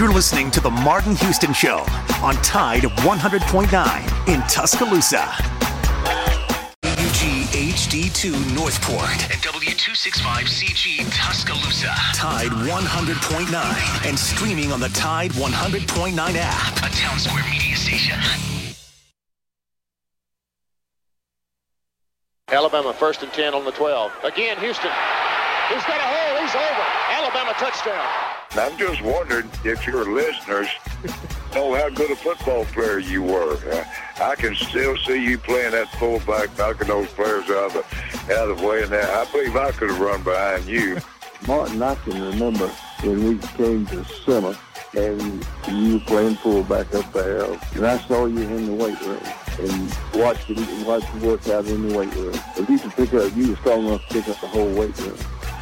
You're listening to The Martin Houston Show on Tide 100.9 in Tuscaloosa. UGHD2 Northport and W265CG Tuscaloosa. Tide 100.9 and streaming on the Tide 100.9 app. A Town Square media station. Alabama first and 10 on the 12. Again, Houston. He's got a hole. He's over. Alabama touchdown. I'm just wondering if your listeners know how good a football player you were. Uh, I can still see you playing that fullback, knocking those players out of the, out of the way. And that, I believe I could have run behind you. Martin, I can remember when we came to summer and you were playing fullback up there, and I saw you in the weight room and watched you, watched you work out in the weight room. If you could pick up, you were strong enough to pick up the whole weight room.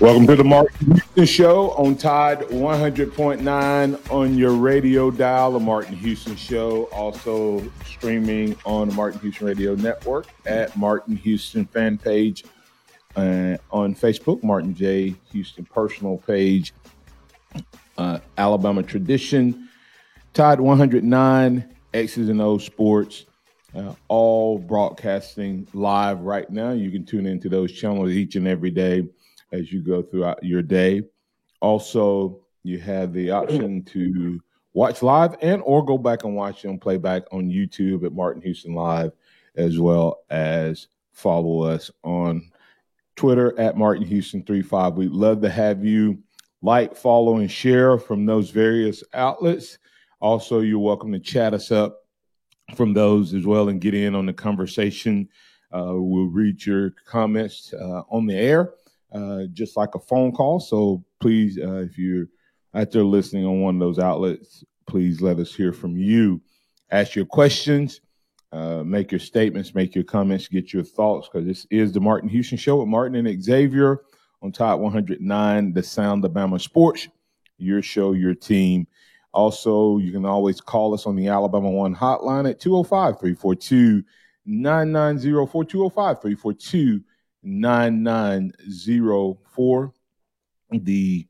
Welcome to the Martin Houston Show on Tide 100.9 on your radio dial. The Martin Houston Show, also streaming on the Martin Houston Radio Network at Martin Houston fan page uh, on Facebook, Martin J. Houston personal page, uh, Alabama Tradition, Tide 109, X's and O Sports. Uh, all broadcasting live right now. You can tune into those channels each and every day as you go throughout your day. Also, you have the option to watch live and or go back and watch them playback on YouTube at Martin Houston Live, as well as follow us on Twitter at Martin Houston 35. We'd love to have you like, follow, and share from those various outlets. Also, you're welcome to chat us up from those as well and get in on the conversation. Uh, we'll read your comments uh, on the air uh, just like a phone call. So please, uh, if you're out there listening on one of those outlets, please let us hear from you. Ask your questions, uh, make your statements, make your comments, get your thoughts, because this is the Martin Houston Show with Martin and Xavier on Top 109, the Sound of Bama Sports, your show, your team. Also, you can always call us on the Alabama One hotline at 205 342 9904 205 342 9904. The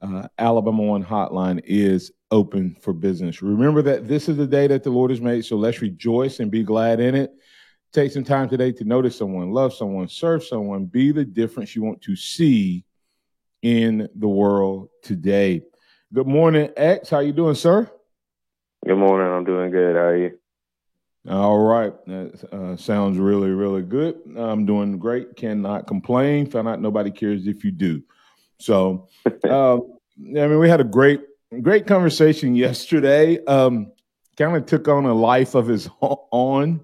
uh, Alabama One hotline is open for business. Remember that this is the day that the Lord has made, so let's rejoice and be glad in it. Take some time today to notice someone, love someone, serve someone, be the difference you want to see in the world today. Good morning, X. How you doing, sir? Good morning. I'm doing good. How are you? All right. That uh, sounds really, really good. I'm doing great. Cannot complain. Found out nobody cares if you do. So, uh, I mean, we had a great, great conversation yesterday. Um, kind of took on a life of his own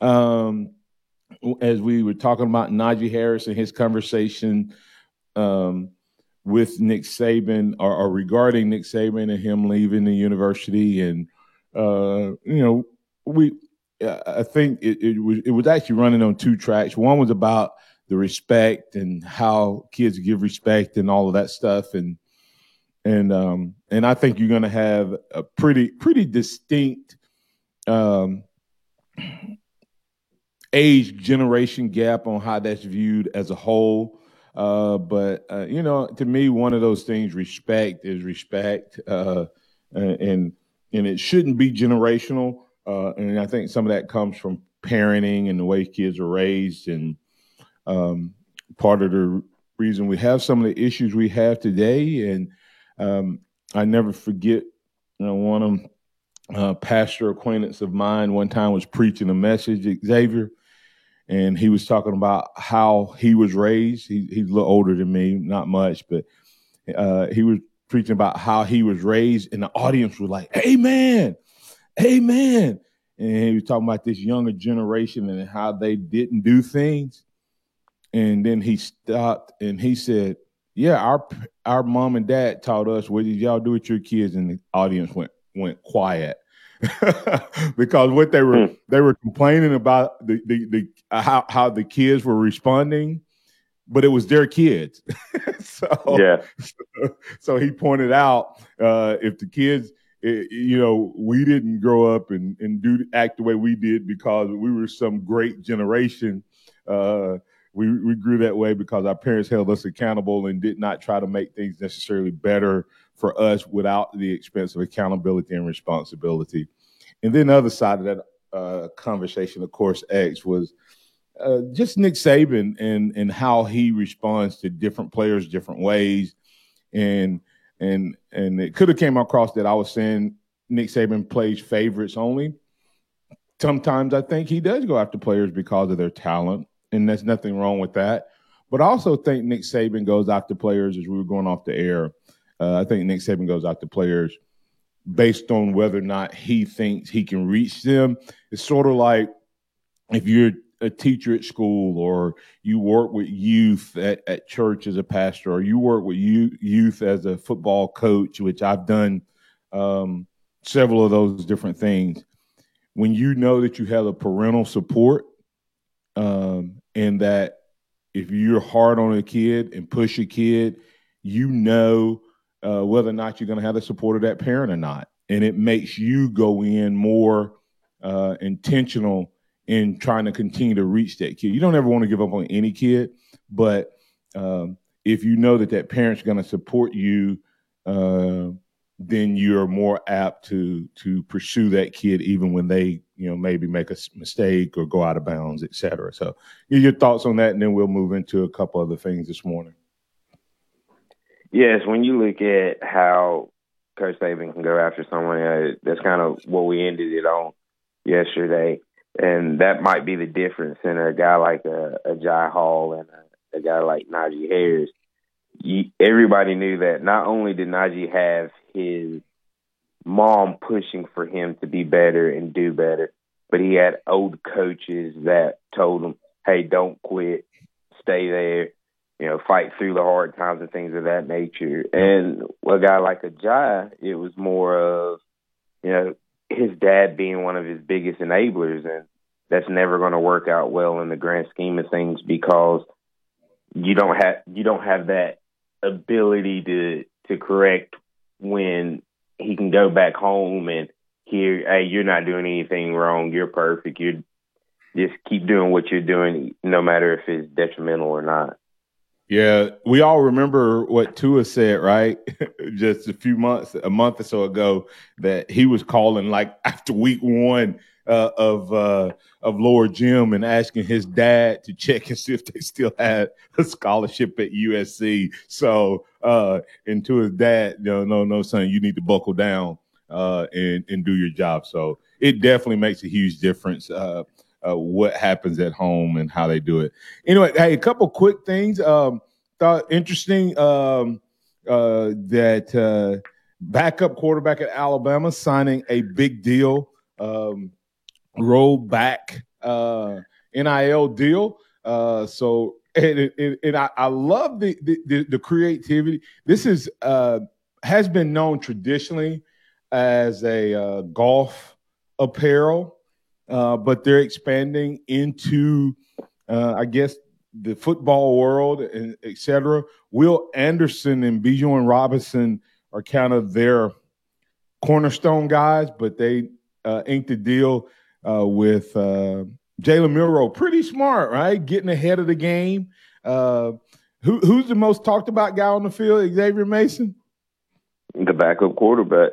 um, as we were talking about Najee Harris and his conversation um, with Nick Saban or, or, regarding Nick Saban and him leaving the university. And, uh, you know, we I think it, it was it was actually running on two tracks. One was about the respect and how kids give respect and all of that stuff, and and um and I think you're going to have a pretty pretty distinct um age generation gap on how that's viewed as a whole. Uh, but uh, you know, to me, one of those things, respect is respect, uh, and and it shouldn't be generational. Uh, and I think some of that comes from parenting and the way kids are raised. And um, part of the reason we have some of the issues we have today. And um, I never forget, you know, one of them, uh, pastor acquaintance of mine one time was preaching a message, Xavier, and he was talking about how he was raised. He, he's a little older than me, not much, but uh, he was preaching about how he was raised, and the audience was like, "Amen." Amen. and he was talking about this younger generation and how they didn't do things. And then he stopped and he said, "Yeah, our our mom and dad taught us. What did y'all do with your kids?" And the audience went went quiet because what they were mm. they were complaining about the the, the uh, how how the kids were responding, but it was their kids. so yeah, so, so, he pointed out uh, if the kids. It, you know, we didn't grow up and, and do act the way we did because we were some great generation. Uh, we, we grew that way because our parents held us accountable and did not try to make things necessarily better for us without the expense of accountability and responsibility. And then the other side of that uh, conversation, of course, X was uh, just Nick Saban and and how he responds to different players different ways, and and and it could have came across that I was saying Nick Saban plays favorites only. Sometimes I think he does go after players because of their talent, and there's nothing wrong with that. But I also think Nick Saban goes after players as we were going off the air uh, I think Nick Saban goes after players based on whether or not he thinks he can reach them. It's sort of like if you're a teacher at school or you work with youth at, at church as a pastor or you work with youth, youth as a football coach, which I've done um, several of those different things. When you know that you have a parental support um, and that if you're hard on a kid and push a kid, you know – uh, whether or not you're going to have the support of that parent or not. And it makes you go in more uh, intentional in trying to continue to reach that kid. You don't ever want to give up on any kid, but um, if you know that that parent's going to support you, uh, then you're more apt to to pursue that kid even when they you know maybe make a mistake or go out of bounds, et cetera. So, your thoughts on that, and then we'll move into a couple other things this morning. Yes, when you look at how Coach Saban can go after someone, uh, that's kind of what we ended it on yesterday, and that might be the difference in a guy like a, a Jai Hall and a, a guy like Najee Harris. You, everybody knew that not only did Najee have his mom pushing for him to be better and do better, but he had old coaches that told him, "Hey, don't quit, stay there." you know, fight through the hard times and things of that nature. And a guy like a Jai, it was more of, you know, his dad being one of his biggest enablers, and that's never going to work out well in the grand scheme of things because you don't have you don't have that ability to to correct when he can go back home and hear, hey, you're not doing anything wrong, you're perfect, you're just keep doing what you're doing, no matter if it's detrimental or not. Yeah, we all remember what Tua said, right? Just a few months, a month or so ago, that he was calling like after week one uh, of uh, of lower Jim and asking his dad to check and see if they still had a scholarship at USC. So, uh, and to his dad, no, no, no, son, you need to buckle down uh, and and do your job. So it definitely makes a huge difference. Uh, uh, what happens at home and how they do it. Anyway, hey, a couple quick things. Um, thought interesting um, uh, that uh, backup quarterback at Alabama signing a big deal, um, Rhoback uh, NIL deal. Uh, so and, and, and I, I, love the, the, the creativity. This is uh, has been known traditionally as a uh, golf apparel uh, but they're expanding into, uh, I guess, the football world and et cetera. Will Anderson and Bijan Robinson are kind of their cornerstone guys, but they uh, inked a deal uh, with uh, Jalen Milroe. Pretty smart, right? Getting ahead of the game. Who, who's the most talked about guy on the field? Xavier Mason? The backup quarterback.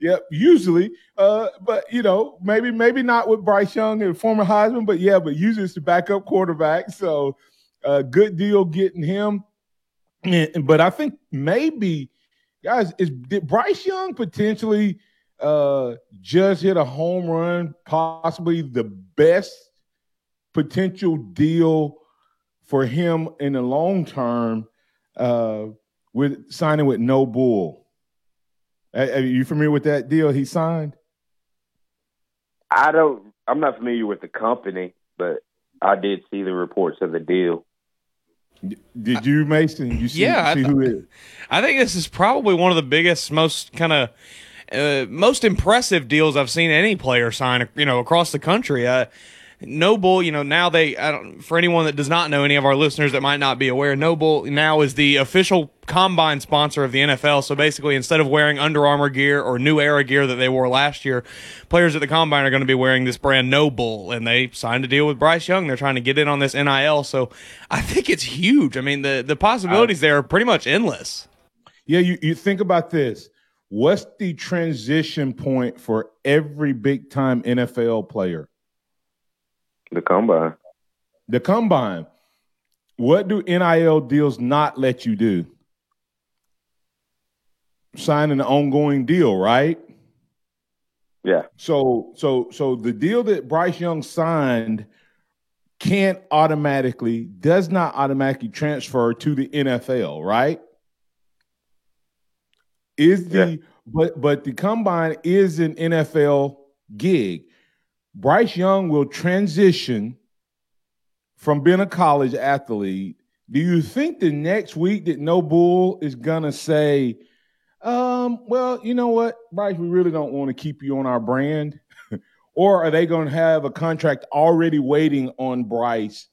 Yep, usually. Uh, but you know, maybe maybe not with Bryce Young and former Heisman, but yeah, but usually it's the backup quarterback. So uh, good deal getting him. But I think maybe, guys, is did Bryce Young potentially uh, just hit a home run, possibly the best potential deal for him in the long term uh, with signing with NOBULL? Are you familiar with that deal he signed? I don't. I'm not familiar with the company, but I did see the reports of the deal. Did you, Mason? You see, yeah, see I, who it is? I think this is probably one of the biggest, most kind of uh, most impressive deals I've seen any player sign. You know, across the country. Uh, NOBULL, you know, now they, I don't, for anyone that does not know, any of our listeners that might not be aware, NOBULL now is the official combine sponsor of the NFL. So basically, instead of wearing Under Armour gear or New Era gear that they wore last year, players at the combine are going to be wearing this brand NOBULL. And they signed a deal with Bryce Young. They're trying to get in on this NIL. So I think it's huge. I mean, the, the possibilities there are pretty much endless. Yeah, you, you think about this. What's the transition point for every big time NFL player? The combine. The combine. What do NIL deals not let you do? Sign an ongoing deal, right? Yeah. So so so the deal that Bryce Young signed can't automatically, does not automatically transfer to the NFL, right? Is the Yeah. but but the combine is an NFL gig. Bryce Young will transition from being a college athlete. Do you think the next week that NOBULL is gonna say, um, well, you know what, Bryce, we really don't want to keep you on our brand? or are they gonna have a contract already waiting on Bryce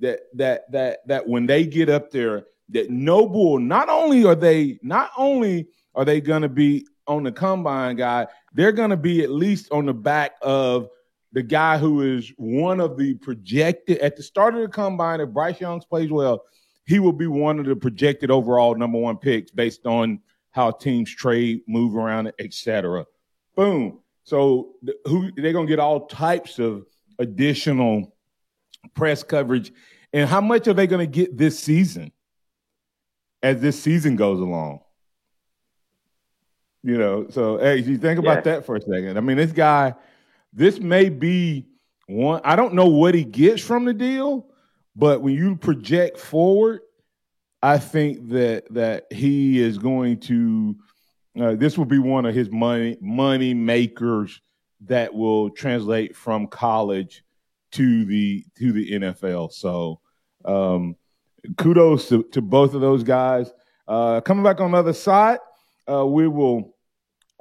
that that that that when they get up there, that NOBULL, not only are they not only are they gonna be on the combine guy, they're gonna be at least on the back of the guy who is one of the projected at the start of the combine. If Bryce Young plays well, he will be one of the projected overall number one picks based on how teams trade, move around, etc. Boom. So who they're gonna get all types of additional press coverage, and how much are they gonna get this season as this season goes along? You know, so hey, you think about Yeah. that for a second. I mean, this guy, this may be one. I don't know what he gets from the deal, but when you project forward, I think that that he is going to. Uh, this will be one of his money money makers that will translate from college to the to the NFL. So, um, kudos to, to both of those guys. Uh, coming back on the other side, uh, we will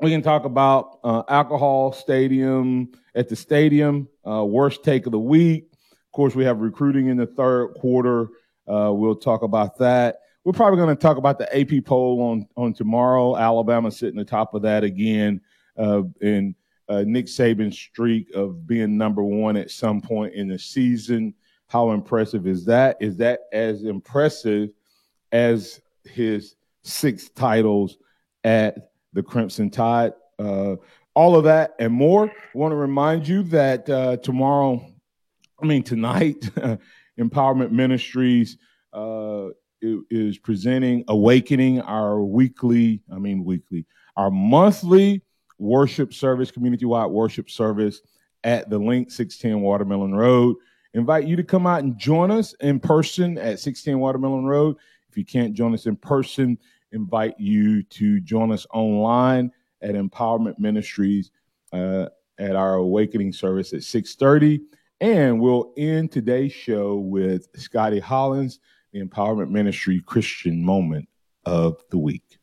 we can talk about uh, alcohol stadium at the stadium. Uh, worst take of the week. Of course, we have recruiting in the third quarter. Uh, we'll talk about that. We're probably going to talk about the AP poll on on tomorrow. Alabama sitting the top of that again, uh, and uh, Nick Saban's streak of being number one at some point in the season. How impressive is that? Is that as impressive as his six titles at the Crimson Tide? Uh, all of that and more. I want to remind you that uh, tomorrow, I mean tonight, Empowerment Ministries uh, is presenting Awakening, our weekly, I mean weekly, our monthly worship service, community-wide worship service at the Link 610 Watermelon Road. Invite you to come out and join us in person at 610 Watermelon Road. If you can't join us in person, invite you to join us online at Empowerment Ministries uh, at our Awakening service at 6:30. And we'll end today's show with Scotty Hollins, the Empowerment Ministry Christian Moment of the Week.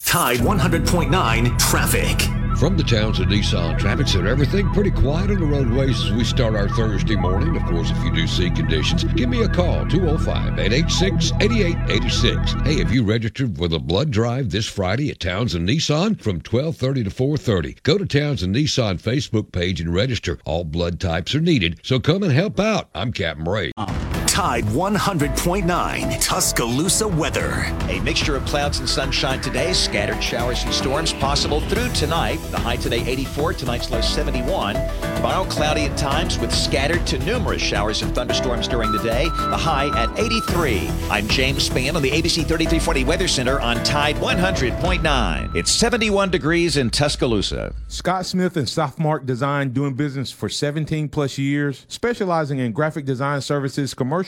Tide 100.9 traffic. From the Townsend Nissan Traffic Center, everything pretty quiet on the roadways as we start our Thursday morning. Of course, if you do see conditions, give me a call, 205-886-8886. Hey, have you registered for the blood drive this Friday at Townsend Nissan from 1230 to 430? Go to Townsend Nissan Facebook page and register. All blood types are needed, so come and help out. I'm Captain Ray. Uh, Tide 100.9 Tuscaloosa weather. A mixture of clouds and sunshine today. Scattered showers and storms possible through tonight. The high today 84, tonight's low 71. Tomorrow cloudy at times with scattered to numerous showers and thunderstorms during the day. The high at 83. I'm James Spann on the ABC 3340 Weather Center on Tide 100.9. It's 71 degrees in Tuscaloosa. Scott Smith and Softmark Design doing business for 17 plus years, specializing in graphic design services, commercial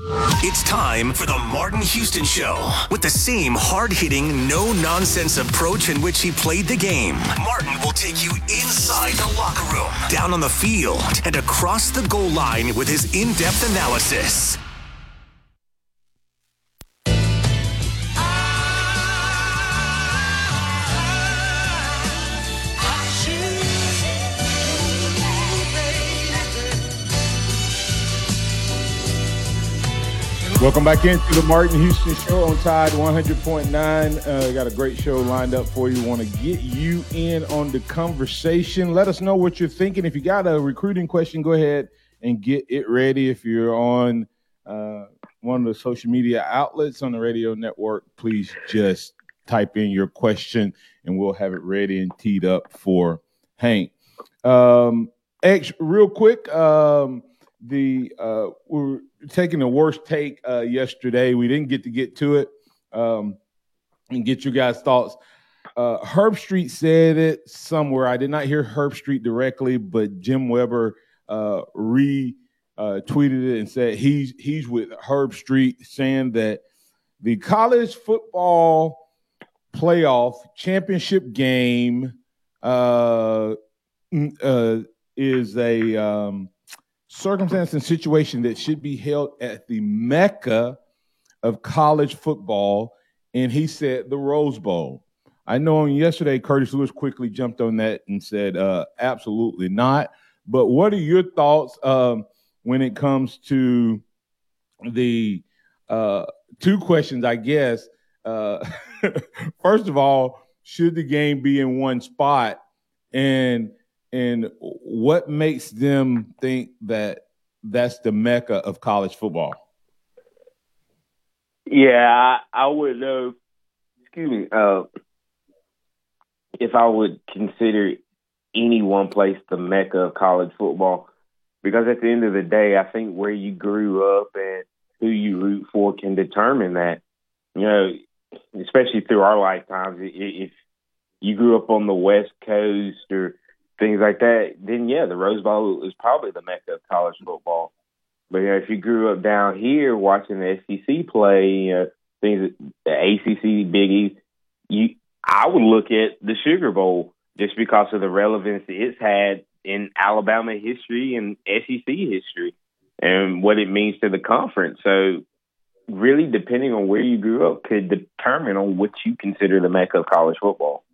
It's time for the Martin Houston Show with the same hard hitting, no nonsense approach in which he played the game. Martin will take you inside the locker room, down on the field, and across the goal line with his in depth analysis. Welcome back into the Martin Houston Show on Tide 100.9. Uh, got a great show lined up for you. Want to get you in on the conversation. Let us know what you're thinking. If you got a recruiting question, go ahead and get it ready. If you're on uh, one of the social media outlets on the radio network, please just type in your question and we'll have it ready and teed up for Hank. Um, X, real quick, um, the uh, we're taking the worst take uh, yesterday. We didn't get to get to it um, and get you guys' thoughts. Uh, Herbstreit said it somewhere. I did not hear Herbstreit directly, but Jim Weber uh, re uh, it and said he's he's with Herbstreit, saying that the college football playoff championship game uh, uh, is a um, circumstance and situation that should be held at the mecca of college football. And he said the Rose Bowl. I know on yesterday, Curtis Lewis quickly jumped on that and said, uh, absolutely not. But what are your thoughts um, when it comes to the uh, two questions, I guess? Uh, first of all, should the game be in one spot? And and what makes them think that that's the mecca of college football? Yeah, I, I would know. Excuse me. Uh, if I would consider any one place the mecca of college football, because at the end of the day, I think where you grew up and who you root for can determine that. You know, especially through our lifetimes, if you grew up on the West Coast or things like that, then yeah, the Rose Bowl is probably the mecca of college football. But you know, if you grew up down here watching the SEC play, you know, things the ACC, Big East, you I would look at the Sugar Bowl just because of the relevance it's had in Alabama history and SEC history and what it means to the conference. So really depending on where you grew up could determine on what you consider the mecca of college football.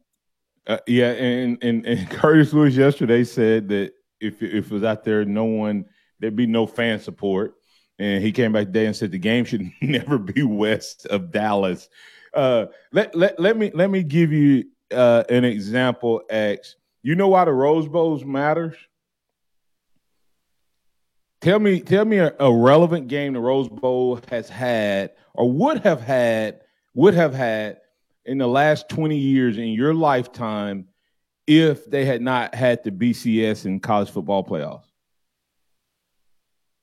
Uh, yeah, and, and and Curtis Lewis yesterday said that if if it was out there, no one there'd be no fan support. And he came back today and said the game should never be west of Dallas. Uh, let let let me let me give you uh, an example. X, you know why the Rose Bowls matters? Tell me, tell me a, a relevant game the Rose Bowl has had or would have had would have had in the last 20 years in your lifetime if they had not had the BCS in college football playoffs?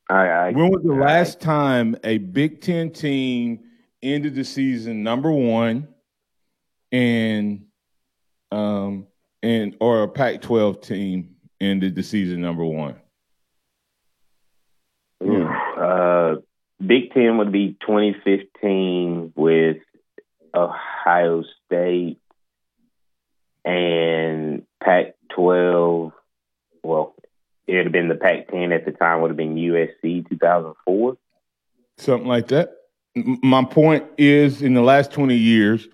I, I, when was the I, last time a Big Ten team ended the season number one and um and or a Pac twelve team ended the season number one? Uh, Big Ten would be 2015 with Ohio State and Pac 12. Well, it would have been the Pac 10 at the time, would have been USC 2004. Something like that. My point is in the last 20 years,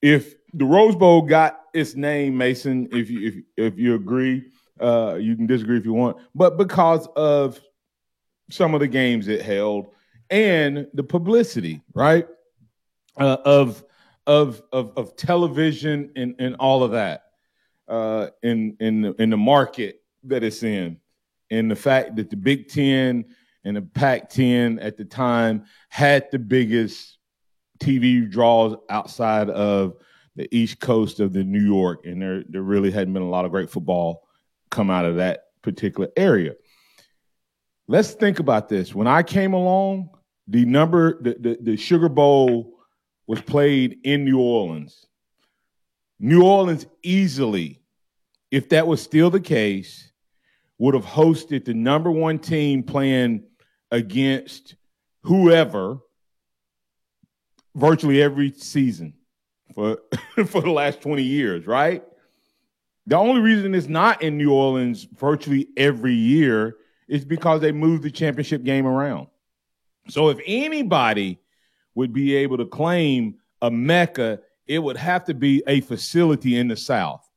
if the Rose Bowl got its name, Mason, if you if if you agree, uh, you can disagree if you want, but because of some of the games it held and the publicity, right? Uh, of of of of television and and all of that uh, in in the, in the market that it's in, and the fact that the Big Ten and the Pac-10 at the time had the biggest TV draws outside of the east coast of the New York, and there there really hadn't been a lot of great football come out of that particular area. Let's think about this. When I came along, the number the, the, the Sugar Bowl was played in New Orleans. New Orleans easily, if that was still the case, would have hosted the number one team playing against whoever virtually every season for for the last 20 years, right? The only reason it's not in New Orleans virtually every year is because they moved the championship game around. So if anybody would be able to claim a Mecca, it would have to be a facility in the South.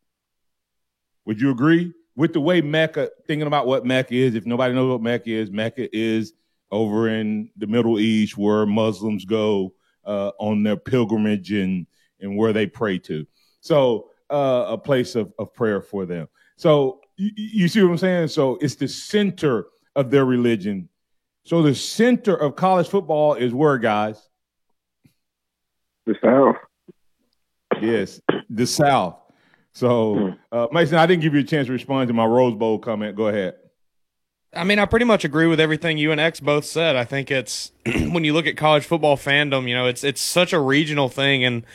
Would you agree? With the way Mecca, thinking about what Mecca is, if nobody knows what Mecca is, Mecca is over in the Middle East where Muslims go uh, on their pilgrimage and and where they pray to. So uh, a place of, of prayer for them. So you, you see what I'm saying? So it's the center of their religion. So the center of college football is where, guys? The South. Yes, the South. So, uh, Mason, I didn't give you a chance to respond to my Rose Bowl comment. Go ahead. I mean, I pretty much agree with everything you and X both said. I think it's when you look at college football fandom, you know, it's it's such a regional thing, and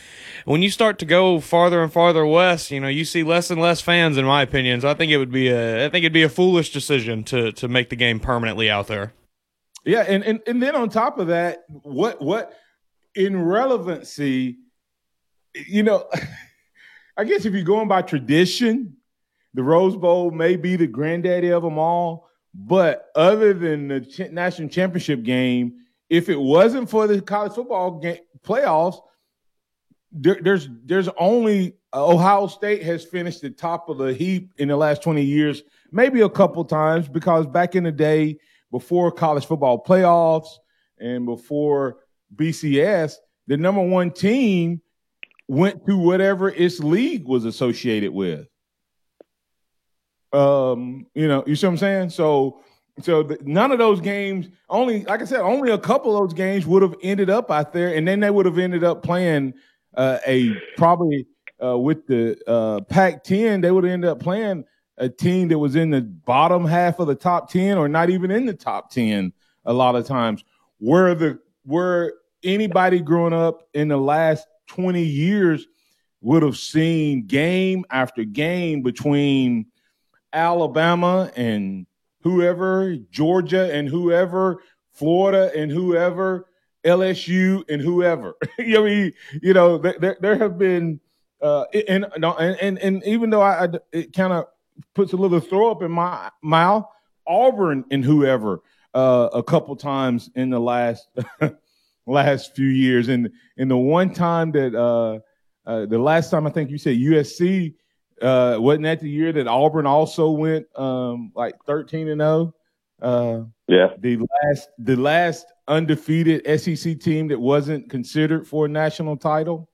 when you start to go farther and farther west, you know, you see less and less fans, in my opinion. So I think it would be a I think it'd be a foolish decision to to make the game permanently out there. Yeah, and and and then on top of that, what what in relevancy, you know, I guess if you're going by tradition, the Rose Bowl may be the granddaddy of them all but other than the ch- national championship game, if it wasn't for the college football game, playoffs, there, there's there's only uh, Ohio State has finished the top of the heap in the last 20 years, maybe a couple times because back in the day before college football playoffs and before BCS, the number one team went to whatever its league was associated with. Um, you know, you see what I'm saying? So, so the, none of those games, only like I said, only a couple of those games would have ended up out there, and then they would have ended up playing uh, a probably uh, with the uh, Pac-10. They would have ended up playing a team that was in the bottom half of the top ten, or not even in the top ten. A lot of times, where the where anybody growing up in the last 20 years would have seen game after game between Alabama and whoever, Georgia and whoever, Florida and whoever, LSU and whoever. I mean, you know, there there have been, uh, and and and even though I, I it kind of puts a little throw up in my mouth, Auburn and whoever, uh, a couple times in the last last few years, and and the one time that uh, uh, the last time I think you said USC uh, wasn't that the year that Auburn also went um, like thirteen and zero? Oh? Uh, yeah. The last the last undefeated SEC team that wasn't considered for a national title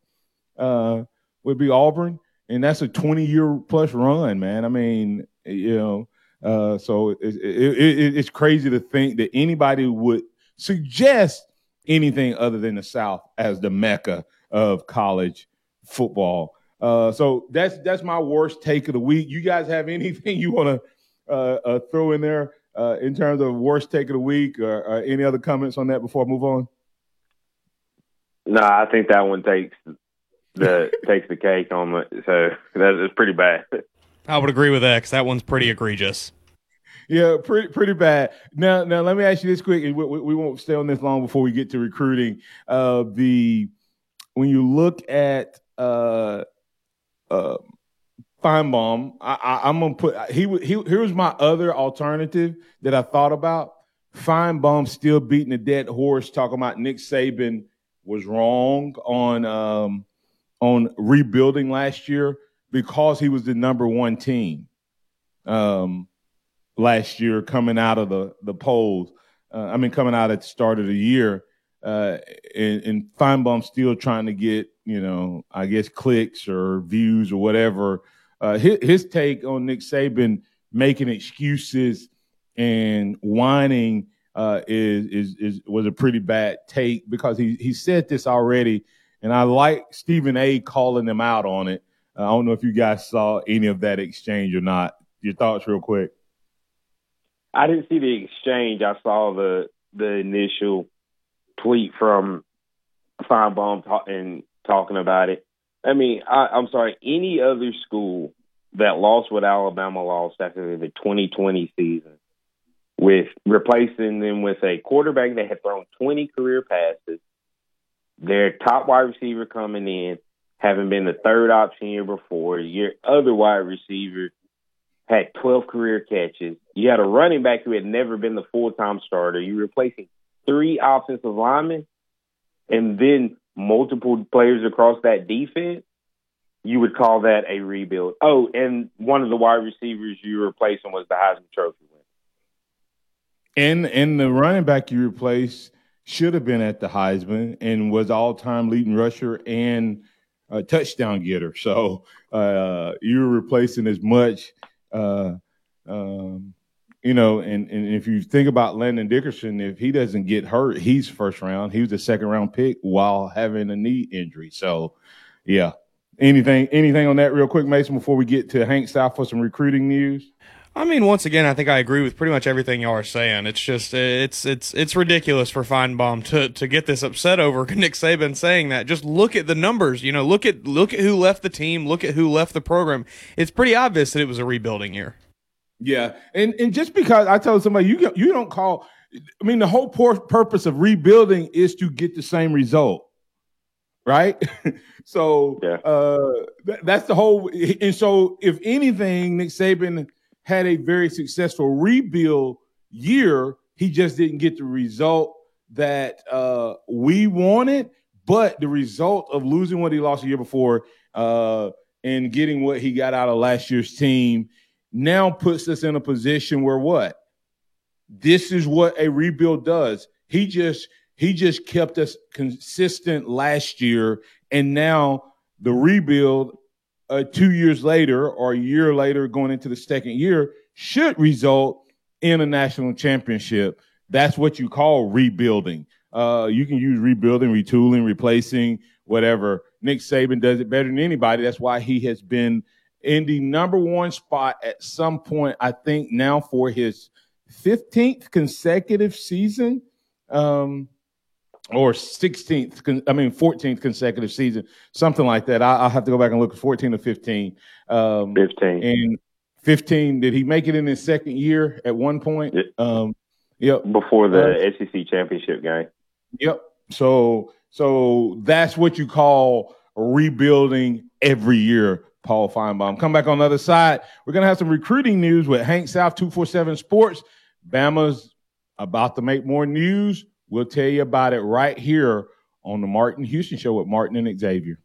uh, would be Auburn, and that's a twenty year plus run, man. I mean, you know, uh, so it, it, it, it's crazy to think that anybody would suggest anything other than the South as the mecca of college football. Uh, so that's that's my worst take of the week. You guys have anything you want to uh, uh, throw in there uh, in terms of worst take of the week, or, or, any other comments on that before I move on? No, I think that one takes the takes the cake on the. So that is pretty bad. I would agree with that because That one's pretty egregious. Yeah, pretty pretty bad. Now, now let me ask you this quick. We, we, we won't stay on this long before we get to recruiting. Uh, the when you look at uh, uh, Finebaum. I, I, am gonna put he he. Here's my other alternative that I thought about. Finebaum still beating a dead horse, talking about Nick Saban was wrong on um, on rebuilding last year because he was the number one team um, last year coming out of the the polls. Uh, I mean, coming out at the start of the year, uh, and, and Finebaum still trying to get you know, I guess clicks or views or whatever. Uh, his, his take on Nick Saban making excuses and whining uh, is, is is was a pretty bad take because he he said this already, and I like Stephen A. calling them out on it. Uh, I don't know if you guys saw any of that exchange or not. Your thoughts, real quick. I didn't see the exchange. I saw the the initial tweet from Finebaum talk, and talking about it. I mean, I, I'm sorry. Any other school that lost what Alabama lost after the 2020 season, with replacing them with a quarterback that had thrown 20 career passes, their top wide receiver coming in, having been the third option year before, your other wide receiver had 12 career catches. You had a running back who had never been the full time starter. You're replacing three offensive linemen and then multiple players across that defense. You would call that a rebuild. Oh, and one of the wide receivers you were replacing was the Heisman Trophy winner. And and the running back you replaced should have been at the Heisman and was all time leading rusher and a touchdown getter. So uh, you're replacing as much uh, um, you know, and, and if you think about Landon Dickerson, if he doesn't get hurt, he's first round. He was a second round pick while having a knee injury. So, yeah. Anything anything on that real quick, Mason, before we get to Hank South for some recruiting news? I mean, once again, I think I agree with pretty much everything y'all are saying. It's just it's it's it's ridiculous for Finebaum to to get this upset over Nick Saban saying that. Just look at the numbers. You know, look at look at who left the team. Look at who left the program. It's pretty obvious that it was a rebuilding year. Yeah, and and just because I told somebody you you don't call, I mean the whole purpose of rebuilding is to get the same result, right? so yeah. uh, th- that's the whole. And so if anything, Nick Saban had a very successful rebuild year. He just didn't get the result that uh, we wanted, but the result of losing what he lost a year before uh, and getting what he got out of last year's team now puts us in a position where what? This is what a rebuild does. He just he just kept us consistent last year, and now the rebuild uh, two years later or a year later, going into the second year, should result in a national championship. That's what you call rebuilding. Uh, you can use rebuilding, retooling, replacing, whatever. Nick Saban does it better than anybody. That's why he has been in the number one spot at some point, I think now for his 15th consecutive season. Um, or 16th, I mean 14th consecutive season, something like that. I, will have to go back and look at 14 or 15. Um, 15. And 15. Did he make it in his second year at one point? Um, yep. Before the uh, SEC championship game. Yep. So so that's what you call rebuilding every year Paul Finebaum. Come back on the other side. We're going to have some recruiting news with Hank South 247 Sports. Bama's about to make more news. We'll tell you about it right here on the Martin Houston Show with Martin and Xavier.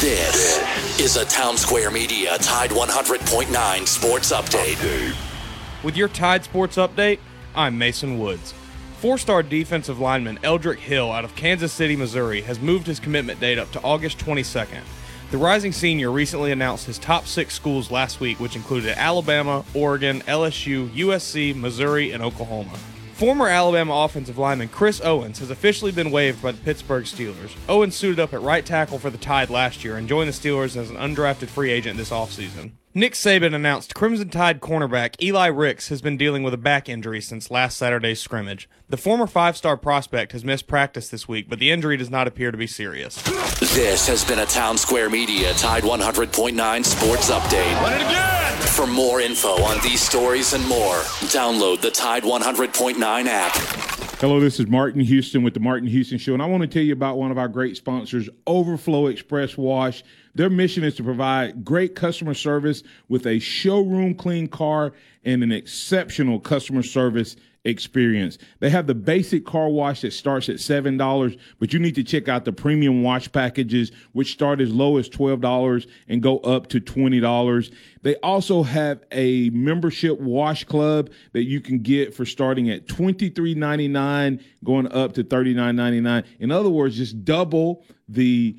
This is a Town Square Media Tide 100.9 Sports Update. With your Tide Sports Update, I'm Mason Woods. Four star defensive lineman Eldrick Hill out of Kansas City, Missouri has moved his commitment date up to August 22nd. The rising senior recently announced his top six schools last week, which included Alabama, Oregon, LSU, USC, Missouri, and Oklahoma. Former Alabama offensive lineman Chris Owens has officially been waived by the Pittsburgh Steelers. Owens suited up at right tackle for the Tide last year and joined the Steelers as an undrafted free agent this offseason. Nick Saban announced Crimson Tide cornerback Eli Ricks has been dealing with a back injury since last Saturday's scrimmage. The former five star prospect has missed practice this week, but the injury does not appear to be serious. This has been a Town Square Media Tide 100.9 Sports Update. Run it again! For more info on these stories and more, download the Tide 100.9 app. Hello, this is Martin Houston with the Martin Houston Show, and I want to tell you about one of our great sponsors, Overflow Express Wash. Their mission is to provide great customer service with a showroom clean car and an exceptional customer service experience. They have the basic car wash that starts at $7, but you need to check out the premium wash packages, which start as low as $12 and go up to $20. They also have a membership wash club that you can get for starting at $23.99, going up to $39.99. In other words, just double the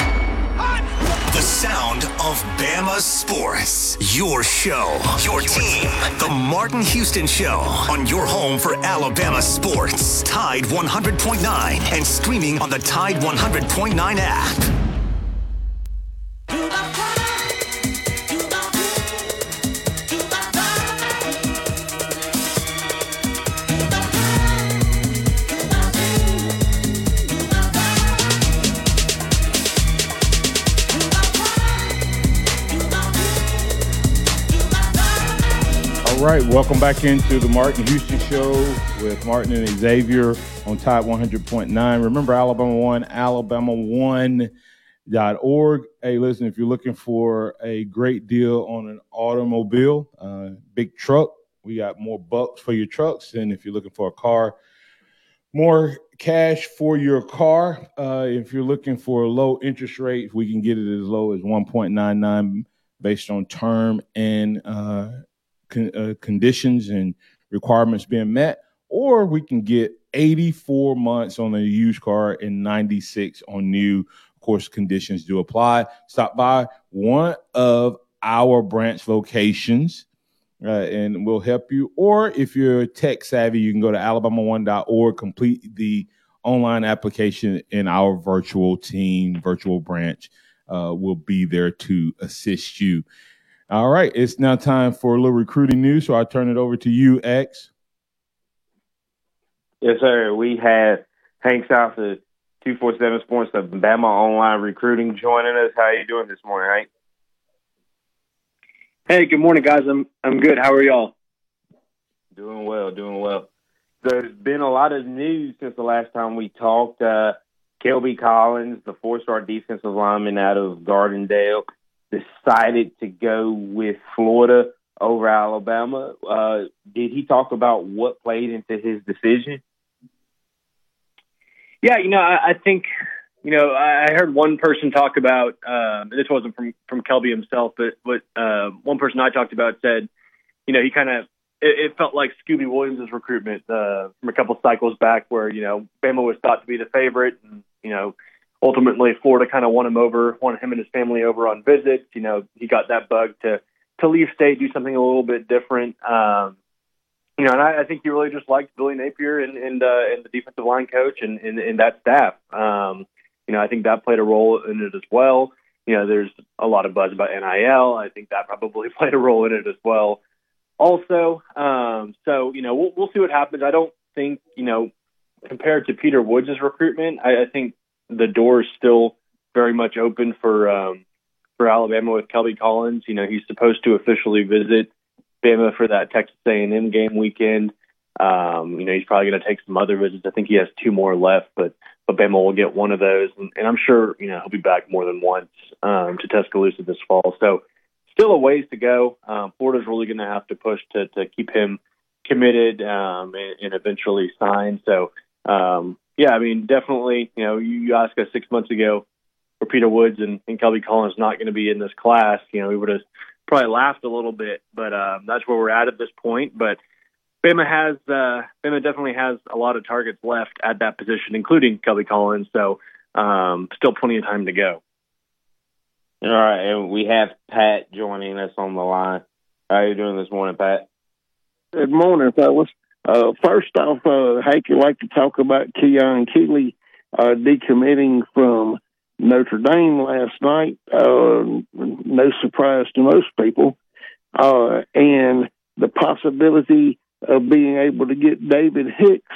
The sound of Bama sports. Your show, your team. The Martin Houston Show on your home for Alabama sports. Tide 100.9 and streaming on the Tide 100.9 app. Right, welcome back into the Martin Houston Show with Martin and Xavier on Tide 100.9. Remember, Alabama One, Alabama1.org. Hey, listen, if you're looking for a great deal on an automobile, uh, big truck, we got more bucks for your trucks. And if you're looking for a car, more cash for your car. Uh, if you're looking for a low interest rate, we can get it as low as 1.99 based on term and uh, con- uh, conditions and requirements being met, or we can get 84 months on a used car and 96 on new. Of course, conditions do apply. Stop by one of our branch locations. Uh, and we'll help you. Or if you're tech savvy, you can go to alabama1.org, complete the online application, and our virtual team, virtual branch uh, will be there to assist you. All right, it's now time for a little recruiting news. So I turn it over to you, X. Yes, sir. We had Hank South of 247 Sports of Bama Online Recruiting joining us. How are you doing this morning, Hank? Hey, good morning, guys. I'm I'm good. How are y'all? Doing well, doing well. There's been a lot of news since the last time we talked. Uh, Kelby Collins, the four-star defensive lineman out of Gardendale, decided to go with Florida over Alabama. Uh, did he talk about what played into his decision? Yeah, you know, I, I think you know I heard one person talk about um, this wasn't from from Kelby himself, but what uh, one person I talked about said, you know, he kind of it, it, felt like Scooby Williams' recruitment uh, from a couple cycles back, where you know Bama was thought to be the favorite, and you know ultimately Florida kind of won him over, won him and his family over on visits. You know, he got that bug to to leave state, do something a little bit different. Um, you know, and I, I think he really just liked Billy Napier and and, uh, and the defensive line coach and, and, and that staff. Um, you know, I think that played a role in it as well. You know, there's a lot of buzz about NIL. I think that probably played a role in it as well. Also, um, so you know, we'll we'll see what happens. I don't think you know, compared to Peter Woods' recruitment, I, I think the door is still very much open for um, for Alabama with Kelby Collins. You know, he's supposed to officially visit Bama for that Texas A&M game weekend. Um, you know, he's probably going to take some other visits. I think he has two more left, but but Bama will get one of those, and, and I'm sure you know he'll be back more than once um, to Tuscaloosa this fall. So still a ways to go. Um, Florida's really going to have to push to to keep him committed um, and, and eventually signed. So um, yeah, I mean, definitely, you know, you, you asked us six months ago for Peter Woods and, and Kelby Collins not going to be in this class, you know, we would have probably laughed a little bit, but um, that's where we're at at this point. But Bama has, uh, Bama definitely has a lot of targets left at that position, including Kelby Collins. So um, still plenty of time to go. All right, and we have Pat joining us on the line. How are you doing this morning, Pat? Good morning, fellas. Uh, first off, uh, Hank, would like to talk about Keon Keeley uh, decommitting from Notre Dame last night. Uh, no surprise to most people. Uh, and the possibility of being able to get David Hicks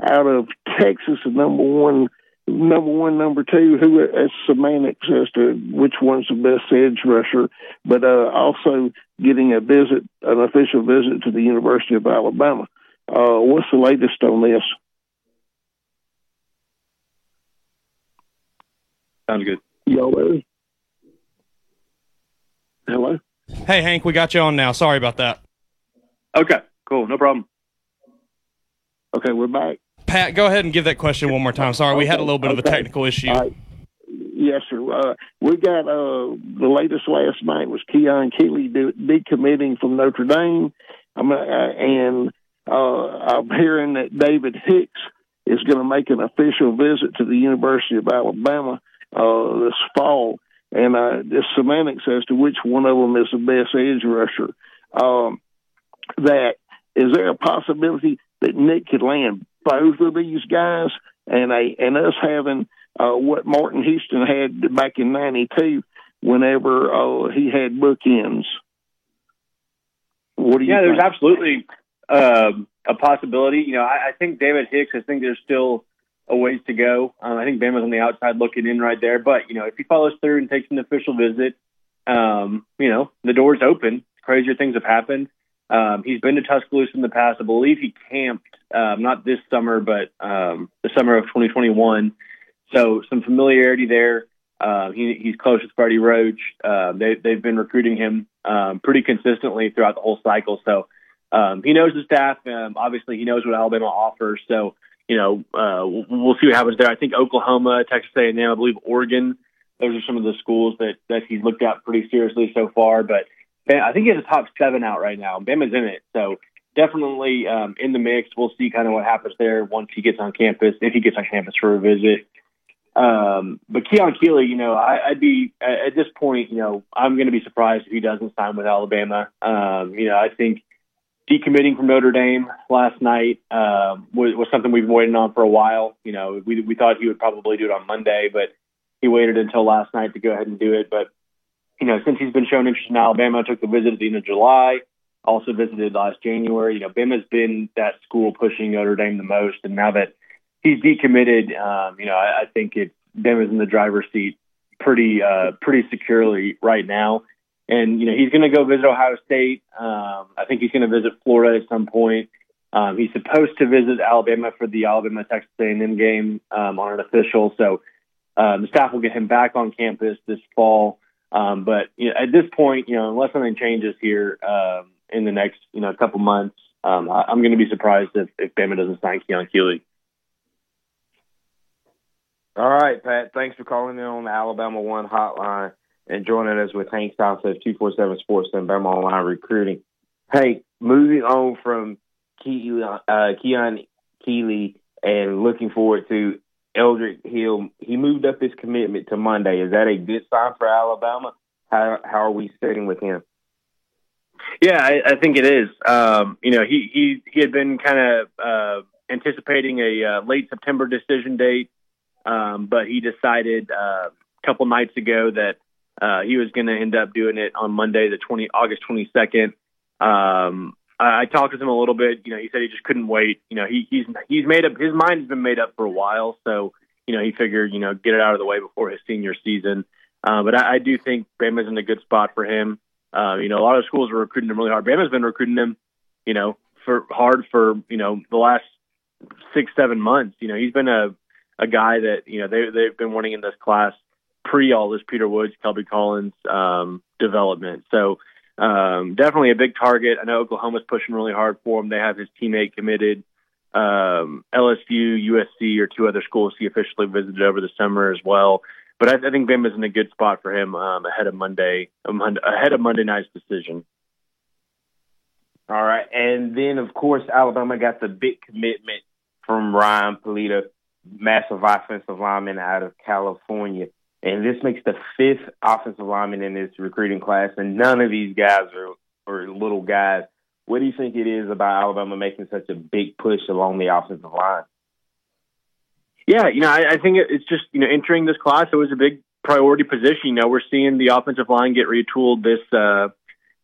out of Texas, number one number one, number two, who semantics as to which one's the best edge rusher, but uh, also getting a visit, an official visit to the University of Alabama. Uh, what's the latest on this? Sounds good. Y'all Hello. Hey Hank, we got you on now. Sorry about that. Okay, cool, no problem. Okay, we're back. Pat, go ahead and give that question one more time. Sorry, we had a little bit of a technical issue. All right. Yes, sir. Uh, we got uh, the latest last night was Keon Keeley de- decommitting from Notre Dame, I'm, uh, and uh, I'm hearing that David Hicks is going to make an official visit to the University of Alabama uh, this fall, and uh, this semantics as to which one of them is the best edge rusher. Um, that is there a possibility that Nick could land both of these guys, and a and us having uh, what Martin Houston had back in '92, whenever uh, he had bookends. What do you? yeah, there's absolutely um, a possibility. You know, I, I think David Hicks. I think there's still a ways to go. Um, I think Bama's on the outside looking in right there. But you know, if he follows through and takes an official visit, um, you know, the door's open. Crazier things have happened. Um, he's been to Tuscaloosa in the past. I believe he camped um, not this summer, but um, the summer of 2021. So some familiarity there. Uh, he, he's close with Freddie Roach. Uh, they, they've been recruiting him um, pretty consistently throughout the whole cycle. So um, he knows the staff. Um, obviously, he knows what Alabama offers. So you know, uh, we'll, we'll see what happens there. I think Oklahoma, Texas A&M, I believe Oregon. Those are some of the schools that that he's looked at pretty seriously so far. But I think he has a top seven out right now. Bama's in it, so definitely um, in the mix. We'll see kind of what happens there once he gets on campus, if he gets on campus for a visit. Um, but Keon Keeley, you know, I, I'd be at at this point, you know, I'm going to be surprised if he doesn't sign with Alabama. Um, you know, I think decommitting from Notre Dame last night um, was, was something we've been waiting on for a while. You know, we we thought he would probably do it on Monday, but he waited until last night to go ahead and do it. But you know, since he's been shown interest in Alabama, took the visit at the end of July, also visited last January. You know, Bama's been that school pushing Notre Dame the most, and now that he's decommitted, um, you know, I, I think it's Bama's in the driver's seat pretty uh, pretty securely right now. And you know, he's going to go visit Ohio State. Um, I think he's going to visit Florida at some point. Um, he's supposed to visit Alabama for the Alabama Texas A&M game um, on an official. So um, the staff will get him back on campus this fall. Um, but you know, at this point, you know, unless something changes here um, in the next you know couple months, um, I, I'm going to be surprised if, if Bama doesn't sign Keon Keeley. All right, Pat. Thanks for calling in on the Alabama One hotline and joining us with Hank South at 247 Sports and Bama Online Recruiting. Hey, moving on from Keon, uh, Keon Keeley and looking forward to Eldrick Hill. He moved up his commitment to Monday. Is that a good sign for Alabama? How, how are we sitting with him? Yeah, I, I think it is. Um, you know, he he he had been kind of uh, anticipating a uh, late September decision date, um, but he decided uh, a couple nights ago that uh, he was going to end up doing it on Monday, the twenty August twenty second. Um, I, I talked with him a little bit. You know, he said he just couldn't wait. You know, he he's he's made up his mind has been made up for a while, so you know he figured you know get it out of the way before his senior season. Uh, but I, I do think Bama's in a good spot for him. Uh, you know, a lot of schools are recruiting him really hard. Bama's been recruiting him, you know, for hard for you know the last six seven months. You know, he's been a a guy that you know they they've been wanting in this class pre all this Peter Woods, Kelby Collins um, development. So um, definitely a big target. I know Oklahoma's pushing really hard for him. They have his teammate committed. Um, LSU, USC, or two other schools he officially visited over the summer as well. But I, I think Bama's in a good spot for him um, ahead of Monday, ahead of Monday night's decision. All right. And then, of course, Alabama got the big commitment from Ryan Pulido, massive offensive lineman out of California. And this makes the fifth offensive lineman in this recruiting class, and none of these guys are, are little guys. What do you think it is about Alabama making such a big push along the offensive line? Yeah, you know, I, I think it's just you know entering this class, it was a big priority position. You know, we're seeing the offensive line get retooled this uh,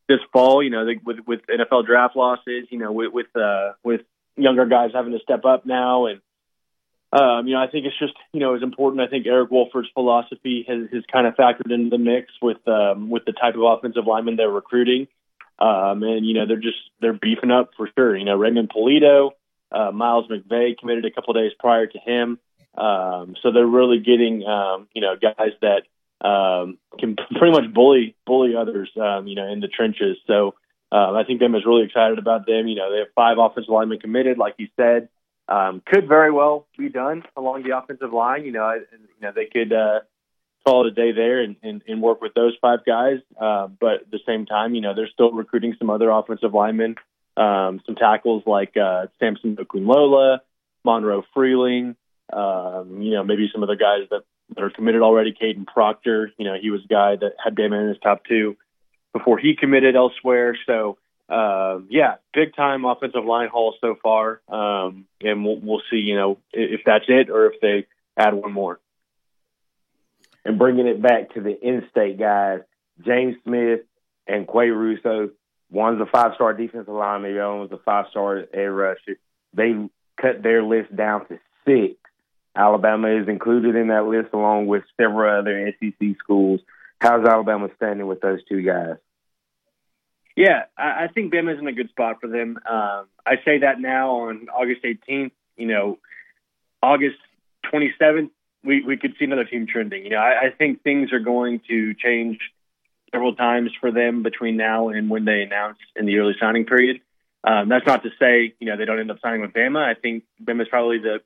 this fall. You know, the, with with NFL draft losses. You know, with with uh, with younger guys having to step up now, and um, you know, I think it's just you know it's important. I think Eric Wolford's philosophy has has kind of factored into the mix with um, with the type of offensive lineman they're recruiting. Um, and you know they're just they're beefing up for sure. You know Raymond Pulido, uh, Miles McVay committed a couple days prior to him. Um, so they're really getting, um, you know, guys that um, can pretty much bully bully others, um, you know, in the trenches. So uh, I think them is really excited about them. You know, they have five offensive linemen committed, like you said. Um, could very well be done along the offensive line. You know, and, you know they could uh, call it a day there and, and, and work with those five guys. Uh, but at the same time, you know, they're still recruiting some other offensive linemen, um, some tackles like uh, Samson Okunlola, Monroe Freeling, um, you know, maybe some of the guys that, that are committed already. Kadyn Proctor, you know, he was a guy that had Bama in his top two before he committed elsewhere. So, uh, yeah, big time offensive line haul so far. Um, and we'll, we'll see, you know, if that's it or if they add one more. And bringing it back to the in-state guys, James Smith and Qua Russaw. One's a five-star defensive lineman. The other one's a five-star edge rusher. They cut their list down to six Alabama is included in that list along with several other SEC schools. How's Alabama standing with those two guys? Yeah, I, I think Bama's in a good spot for them. Um, I say that now on August 18th. You know, August 27th, we, we could see another team trending. You know, I, I think things are going to change several times for them between now and when they announce in the early signing period. Um, that's not to say, you know, they don't end up signing with Bama. I think Bama is probably the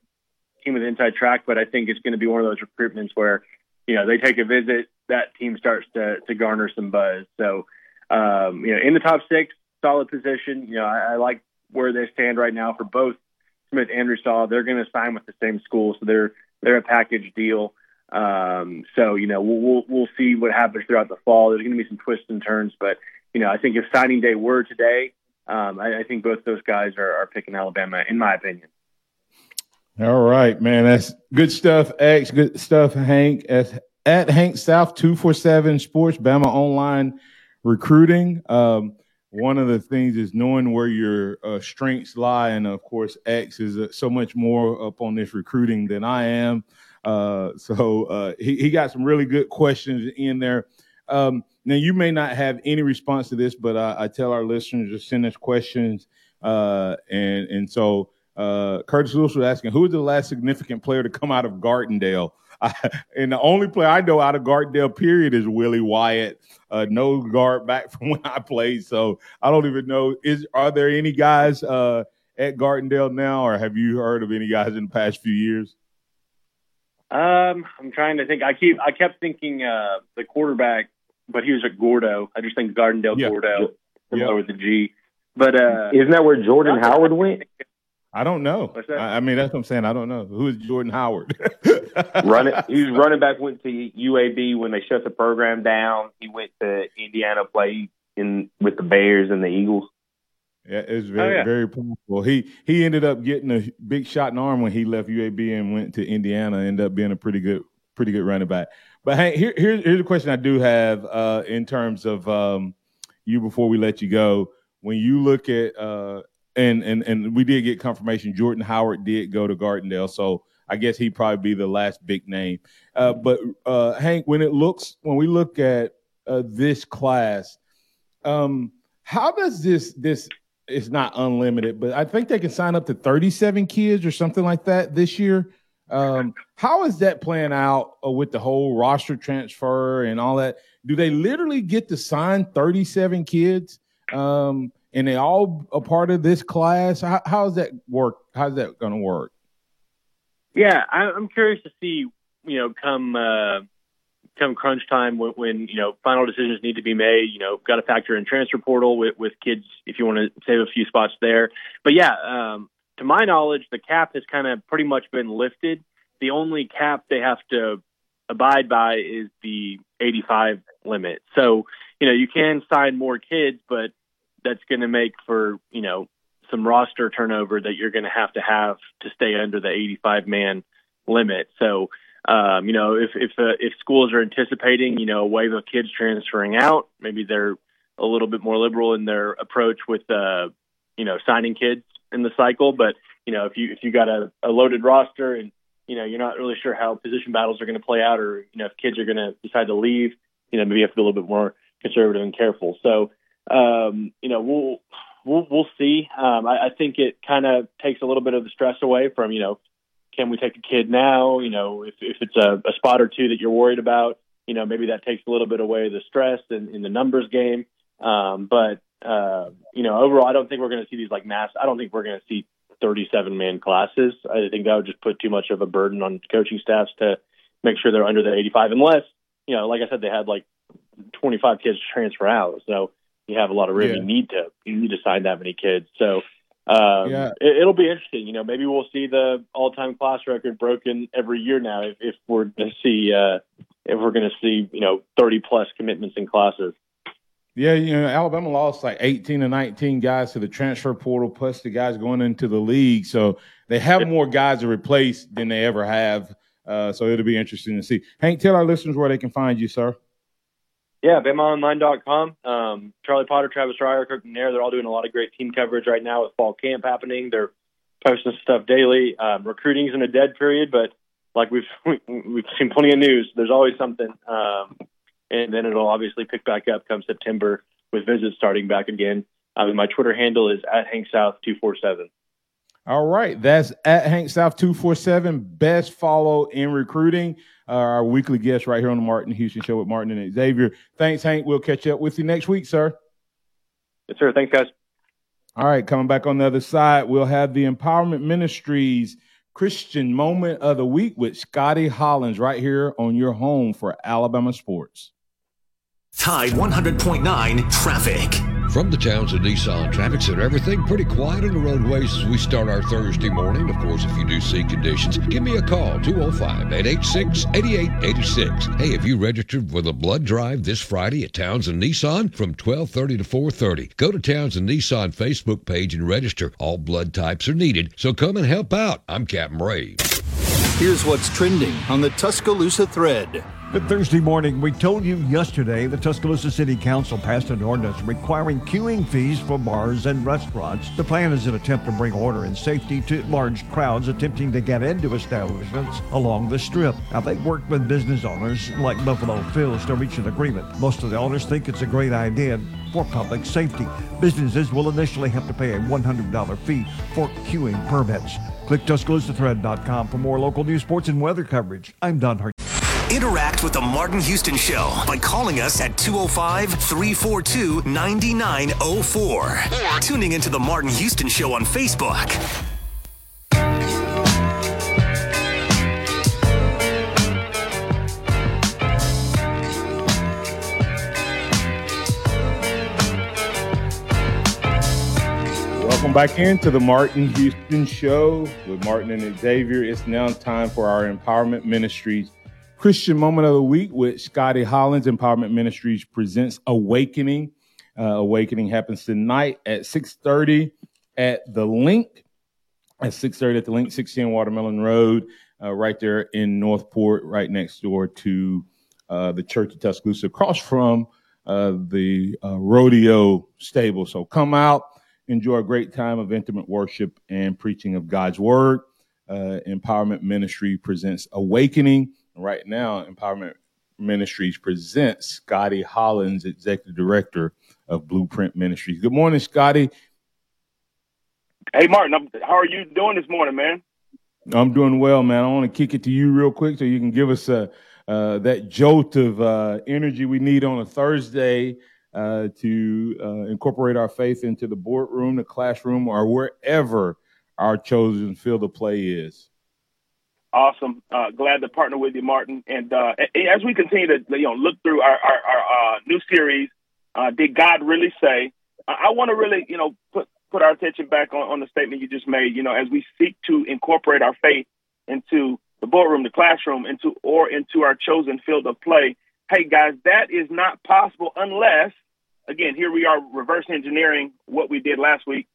team with inside track, but I think it's going to be one of those recruitments where, you know, they take a visit, that team starts to, to garner some buzz. So, um, you know, in the top six, solid position. You know, I, I like where they stand right now for both Smith and Russaw. They're going to sign with the same school, so they're they're a package deal. Um, so you know, we'll, we'll we'll see what happens throughout the fall. There's going to be some twists and turns, but you know, I think if signing day were today, um, I, I think both those guys are, are picking Alabama, in my opinion. All right, man. That's good stuff, X. Good stuff, Hank. At, at Hank South 247 Sports, Bama Online Recruiting. Um, one of the things is knowing where your uh, strengths lie. And of course, X is uh, so much more up on this recruiting than I am. Uh, so uh, he, he got some really good questions in there. Um, now, you may not have any response to this, but I, I tell our listeners to send us questions. Uh, and, and so, uh, Curtis Lewis was asking, who is the last significant player to come out of Gardendale? I, and the only player I know out of Gardendale, period, is Willie Wyatt. Uh, no guard back from when I played, so I don't even know. Is are there any guys uh, at Gardendale now, or have you heard of any guys in the past few years? Um, I'm trying to think. I keep I kept thinking uh, the quarterback, but he was at Gordo. I just think Gardendale yeah. Gordo, similar yeah. with the G. But uh, isn't that where Jordan Howard went? I don't know. I, I, mean, that's what I'm saying. I don't know. Who is Jordan Howard? running, he was running back. Went to UAB when they shut the program down. He went to Indiana, play in with the Bears and the Eagles. Yeah, it's very oh, yeah. very powerful. He he ended up getting a big shot in the arm when he left UAB and went to Indiana. Ended up being a pretty good pretty good running back. But hey, here, here's here's a question I do have uh, in terms of um, you before we let you go. When you look at uh, and and and we did get confirmation. Jordan Howard did go to Gardendale, so I guess he'd probably be the last big name. Uh, but uh, Hank, when it looks when we look at uh, this class, um, how does this this it's not unlimited, but I think they can sign up to 37 kids or something like that this year. Um, how is that playing out uh, with the whole roster transfer and all that? Do they literally get to sign 37 kids? Um, and they all a part of this class. How, how's that work? How's that going to work? Yeah, I, am curious to see. You know, come uh, come crunch time when, when, you know final decisions need to be made. You know, got to factor in transfer portal with, with kids if you want to save a few spots there. But yeah, um, to my knowledge, the cap has kind of pretty much been lifted. The only cap they have to abide by is the 85 limit. So, you know, you can sign more kids, but that's going to make for, you know, some roster turnover that you're going to have to have to stay under the 85 man limit. So, um, you know, if if uh, if schools are anticipating, you know, a wave of kids transferring out, maybe they're a little bit more liberal in their approach with, uh, you know, signing kids in the cycle. But you know, if you if you got a, a loaded roster and you know you're not really sure how position battles are going to play out, or you know if kids are going to decide to leave, you know, maybe you have to be a little bit more conservative and careful. So, um, you know, we'll we'll we'll see. Um, I, I think it kind of takes a little bit of the stress away from you know can we take a kid now? You know, if, if it's a, a spot or two that you're worried about, you know, maybe that takes a little bit away the stress in, in the numbers game. Um, but, uh, you know, overall, I don't think we're going to see these like mass. I don't think we're going to see 37 man classes. I think that would just put too much of a burden on coaching staffs to make sure they're under the 85, unless, you know, like I said, they had like 25 kids transfer out. So you have a lot of room. Yeah. You need to, you need to sign that many kids. So, um, yeah. it, will be interesting. You know, maybe we'll see the all-time class record broken every year now if, if we're going to see uh, if we're going to see you know 30 plus commitments in classes. Yeah, you know, Alabama lost like 18 or 19 guys to the transfer portal, plus the guys going into the league. So they have more guys to replace than they ever have. Uh, so it'll be interesting to see. Hank, tell our listeners where they can find you, sir. Yeah, BamaOnline.com. Um, Charlie Potter, Travis Reier, Kirk McNair, they're all doing a lot of great team coverage right now with fall camp happening. They're posting stuff daily. Um, recruiting's in a dead period, but like we've we've seen plenty of news. There's always something, um, and then it'll obviously pick back up come September with visits starting back again. Um, my Twitter handle is at Hank South two four seven. All right, that's at Hank South two four seven. Best follow in recruiting uh, our weekly guest right here on the Martin Houston Show with Martin and Xavier. Thanks, Hank. We'll catch up with you next week, sir. Yes, sir. Thanks, guys. All right, coming back on the other side, we'll have the Empowerment Ministries Christian Moment of the Week with Scotty Hollins right here on your home for Alabama sports. Tide 100.9 traffic. From the Townsend Nissan Traffic Center, everything pretty quiet on the roadways as we start our Thursday morning. Of course, if you do see conditions, give me a call, 205-886-8886. Hey, have you registered for the blood drive this Friday at Townsend Nissan from 1230 to 430, go to Townsend Nissan Facebook page and register. All blood types are needed, so come and help out. I'm Captain Ray. Here's what's trending on the Tuscaloosa thread. Good Thursday morning. We told you yesterday the Tuscaloosa City Council passed an ordinance requiring queuing fees for bars and restaurants. The plan is an attempt to bring order and safety to large crowds attempting to get into establishments along the strip. Now, they've worked with business owners like Buffalo Phil's to reach an agreement. Most of the owners think it's a great idea for public safety. Businesses will initially have to pay a $100 fee for queuing permits. Click TuscaloosaThread.com for more local news, sports, and weather coverage. I'm Don Hart. Interact with the Martin Houston Show by calling us at 205 342 9904 or tuning into the Martin Houston Show on Facebook. Welcome back into the Martin Houston Show with Martin and Xavier. It's now time for our Empowerment Ministries Christian Moment of the Week with Scotty Hollins. Empowerment Ministries presents Awakening. Uh, Awakening happens tonight at 6.30 at The Link. At 6.30 at The Link, 16 Watermelon Road, uh, right there in Northport, right next door to uh, the Church of Tuscaloosa, across from uh, the uh, rodeo stable. So come out, enjoy a great time of intimate worship and preaching of God's Word. Uh, Empowerment Ministry presents Awakening right now, Empowerment Ministries presents Scotty Hollins, Executive Director of Blueprint Ministries. Good morning, Scotty. Hey, Martin. I'm, how are you doing this morning, man? I'm doing well, man. I want to kick it to you real quick so you can give us a, uh, that jolt of uh, energy we need on a Thursday uh, to uh, incorporate our faith into the boardroom, the classroom, or wherever our chosen field of play is. Awesome. Uh, glad to partner with you, Martin. And uh, as we continue to you know look through our, our, our uh, new series, uh, did God really say? I, want to really you know put put our attention back on, on the statement you just made. You know, as we seek to incorporate our faith into the boardroom, the classroom, into or into our chosen field of play. Hey guys, that is not possible unless, again, here we are reverse engineering what we did last week.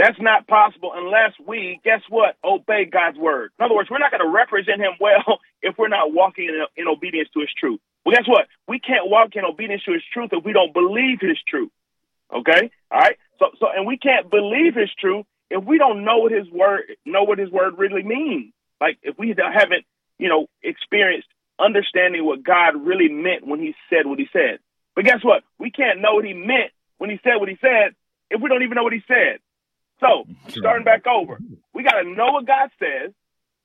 That's not possible unless we, guess what, obey God's word. In other words, we're not going to represent Him well if we're not walking in, in obedience to His truth. Well, guess what? We can't walk in obedience to His truth if we don't believe His truth. Okay, all right. So, so, and we can't believe His truth if we don't know what His word know what His word really means. Like if we haven't, you know, experienced understanding what God really meant when He said what He said. But guess what? We can't know what He meant when He said what He said if we don't even know what He said. So starting back over, we got to know what God says.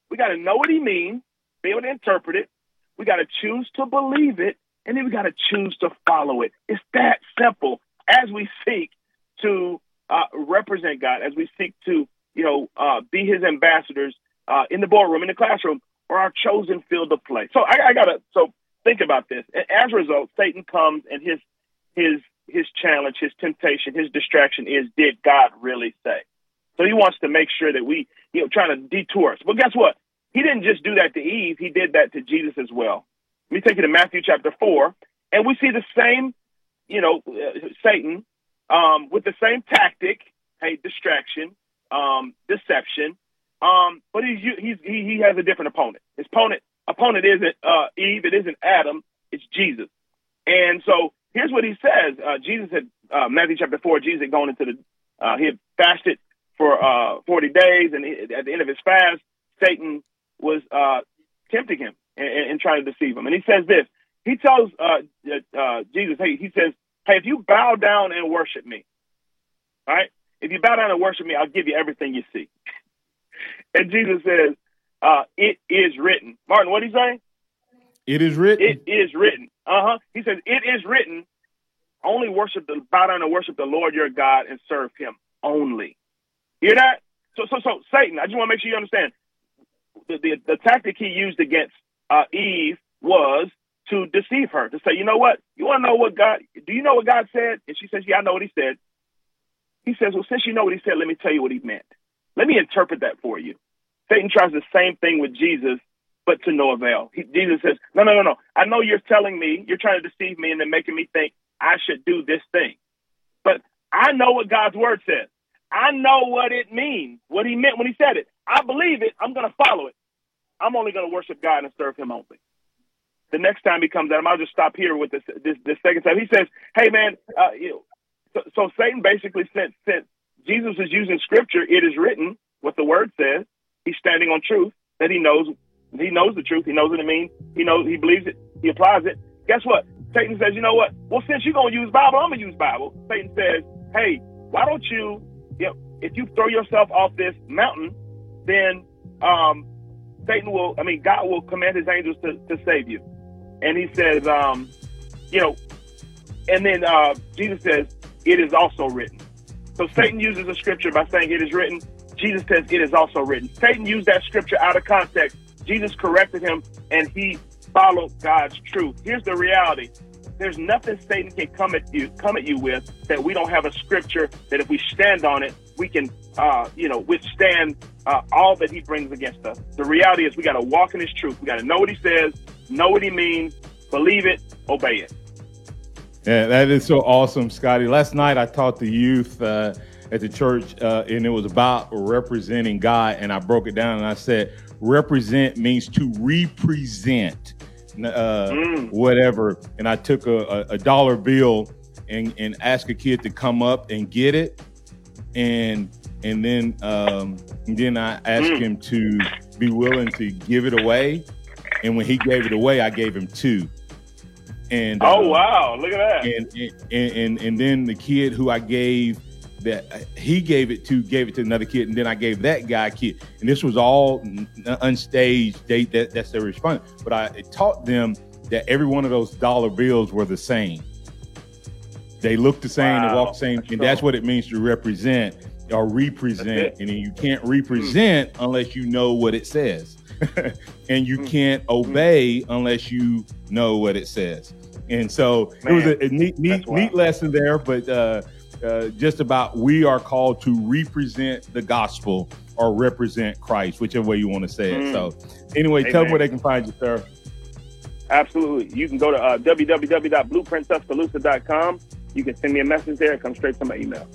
We got to know what He means, be able to interpret it. We got to choose to believe it, and then we got to choose to follow it. It's that simple. As we seek to uh, represent God, as we seek to, you know, uh, be His ambassadors uh, in the boardroom, in the classroom, or our chosen field of play. So I, I gotta. So think about this. As a result, Satan comes and his his his challenge, his temptation, his distraction is, did God really say? So he wants to make sure that we, you know, trying to detour us. But guess what? He didn't just do that to Eve. He did that to Jesus as well. Let me take you to Matthew chapter four, and we see the same, you know, uh, Satan um, with the same tactic, hey, distraction, um, deception. Um, but he's, he's he, he has a different opponent. His opponent opponent isn't uh, Eve. It isn't Adam. It's Jesus. And so here's what he says. Uh, Jesus had uh, Matthew chapter four. Jesus had gone into the uh, he had fasted for uh, 40 days, and at the end of his fast, Satan was uh, tempting him and, and, trying to deceive him. And he says this. He tells uh, Jesus, hey, he says, hey, if you bow down and worship me, right, if you bow down and worship me, I'll give you everything you see. and Jesus says, it is written. Martin, what did he say? It is written. It is written. Uh huh. He says, it is written. Only worship the bow down and worship the Lord your God and serve Him only. Hear that? So, so, so Satan. I just want to make sure you understand. The, the, the tactic he used against uh, Eve was to deceive her, to say, you know what? You want to know what God? Do you know what God said? And she says, yeah, I know what He said. He says, well, since you know what He said, let me tell you what He meant. Let me interpret that for you. Satan tries the same thing with Jesus, but to no avail. He, Jesus says, no, no, no, no. I know you're telling me, you're trying to deceive me and then making me think I should do this thing. But I know what God's word says. I know what it means, what he meant when he said it. I believe it. I'm going to follow it. I'm only going to worship God and serve him only. The next time he comes at him, I'll just stop here with this this, this second time. He says, "Hey man, uh, you so, so Satan basically since Jesus is using scripture, it is written what the word says. He's standing on truth that he knows. He knows the truth. He knows what it means. He knows. He believes it. He applies it. Guess what? Satan says, you know what? Well, since you're gonna use Bible, I'm gonna use Bible. Satan says, hey, why don't you you know, if you throw yourself off this mountain, then um, Satan will, I mean, God will command his angels to, to save you. And he says, um, you know, and then uh, Jesus says, it is also written. So Satan uses a scripture by saying it is written. Jesus says it is also written. Satan used that scripture out of context. Jesus corrected him and he followed God's truth. Here's the reality. There's nothing Satan can come at you come at you with that we don't have a scripture that if we stand on it, we can uh, you know withstand uh, all that he brings against us. The reality is we got to walk in his truth. We got to know what he says, know what he means, believe it, obey it. Yeah, that is so awesome, Scotty. Last night I taught the youth uh, at the church, uh, and it was about representing God, and I broke it down and I said, represent means to represent uh, mm. whatever. And I took a, a, a, dollar bill and, and asked a kid to come up and get it. And and then um, and then I asked mm. him to be willing to give it away. And when he gave it away, I gave him two. And oh uh, wow, look at that! And and, and and then the kid who I gave that he gave it to gave it to another kid, and then I gave that guy a kid, and this was all unstaged. They that, that's their response. But I taught them that every one of those dollar bills were the same. They look the same, wow. they walk the same, and that's what it means to represent or represent. And you can't represent mm. unless you know what it says, and you mm. can't obey mm. unless you know what it says. And so Man, it was a, a neat, neat, neat lesson there, but. uh uh, just about we are called to represent the gospel or represent Christ, whichever way you want to say it. Mm. So, anyway, tell them where they can find you, sir. Absolutely. You can go to uh, www.blueprinttuscaloosa.com. You can send me a message there. And come straight to my email.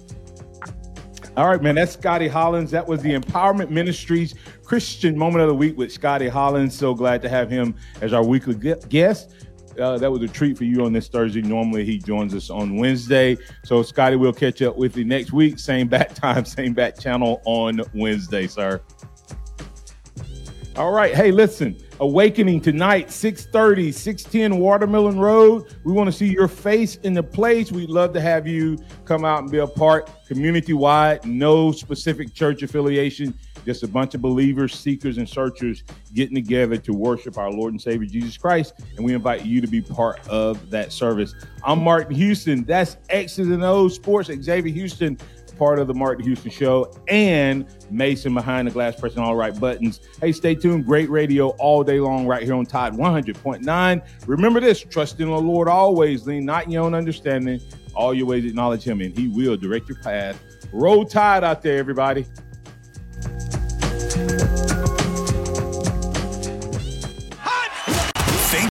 All right, man. That's Scotty Hollins. That was the Empowerment Ministries Christian Moment of the Week with Scotty Hollins. So glad to have him as our weekly guest. Uh, that was a treat for you on this Thursday. Normally, he joins us on Wednesday. So, Scotty, we'll catch up with you next week. Same bat time, same bat channel on Wednesday, sir. All right. Hey, listen. Awakening tonight, 630, 610 Watermelon Road. We want to see your face in the place. We'd love to have you come out and be a part community wide, no specific church affiliation, just a bunch of believers, seekers, and searchers getting together to worship our Lord and Savior Jesus Christ. And we invite you to be part of that service. I'm Martin Houston. That's X's and O's Sports. Xavier Houston, part of the Martin Houston Show, and Mason behind the glass pressing all right buttons. Hey, stay tuned. Great radio all day long right here on Tide 100.9. Remember this trust in the Lord always, lean not in your own understanding. All your ways acknowledge him, and he will direct your path. Roll Tide out there, everybody.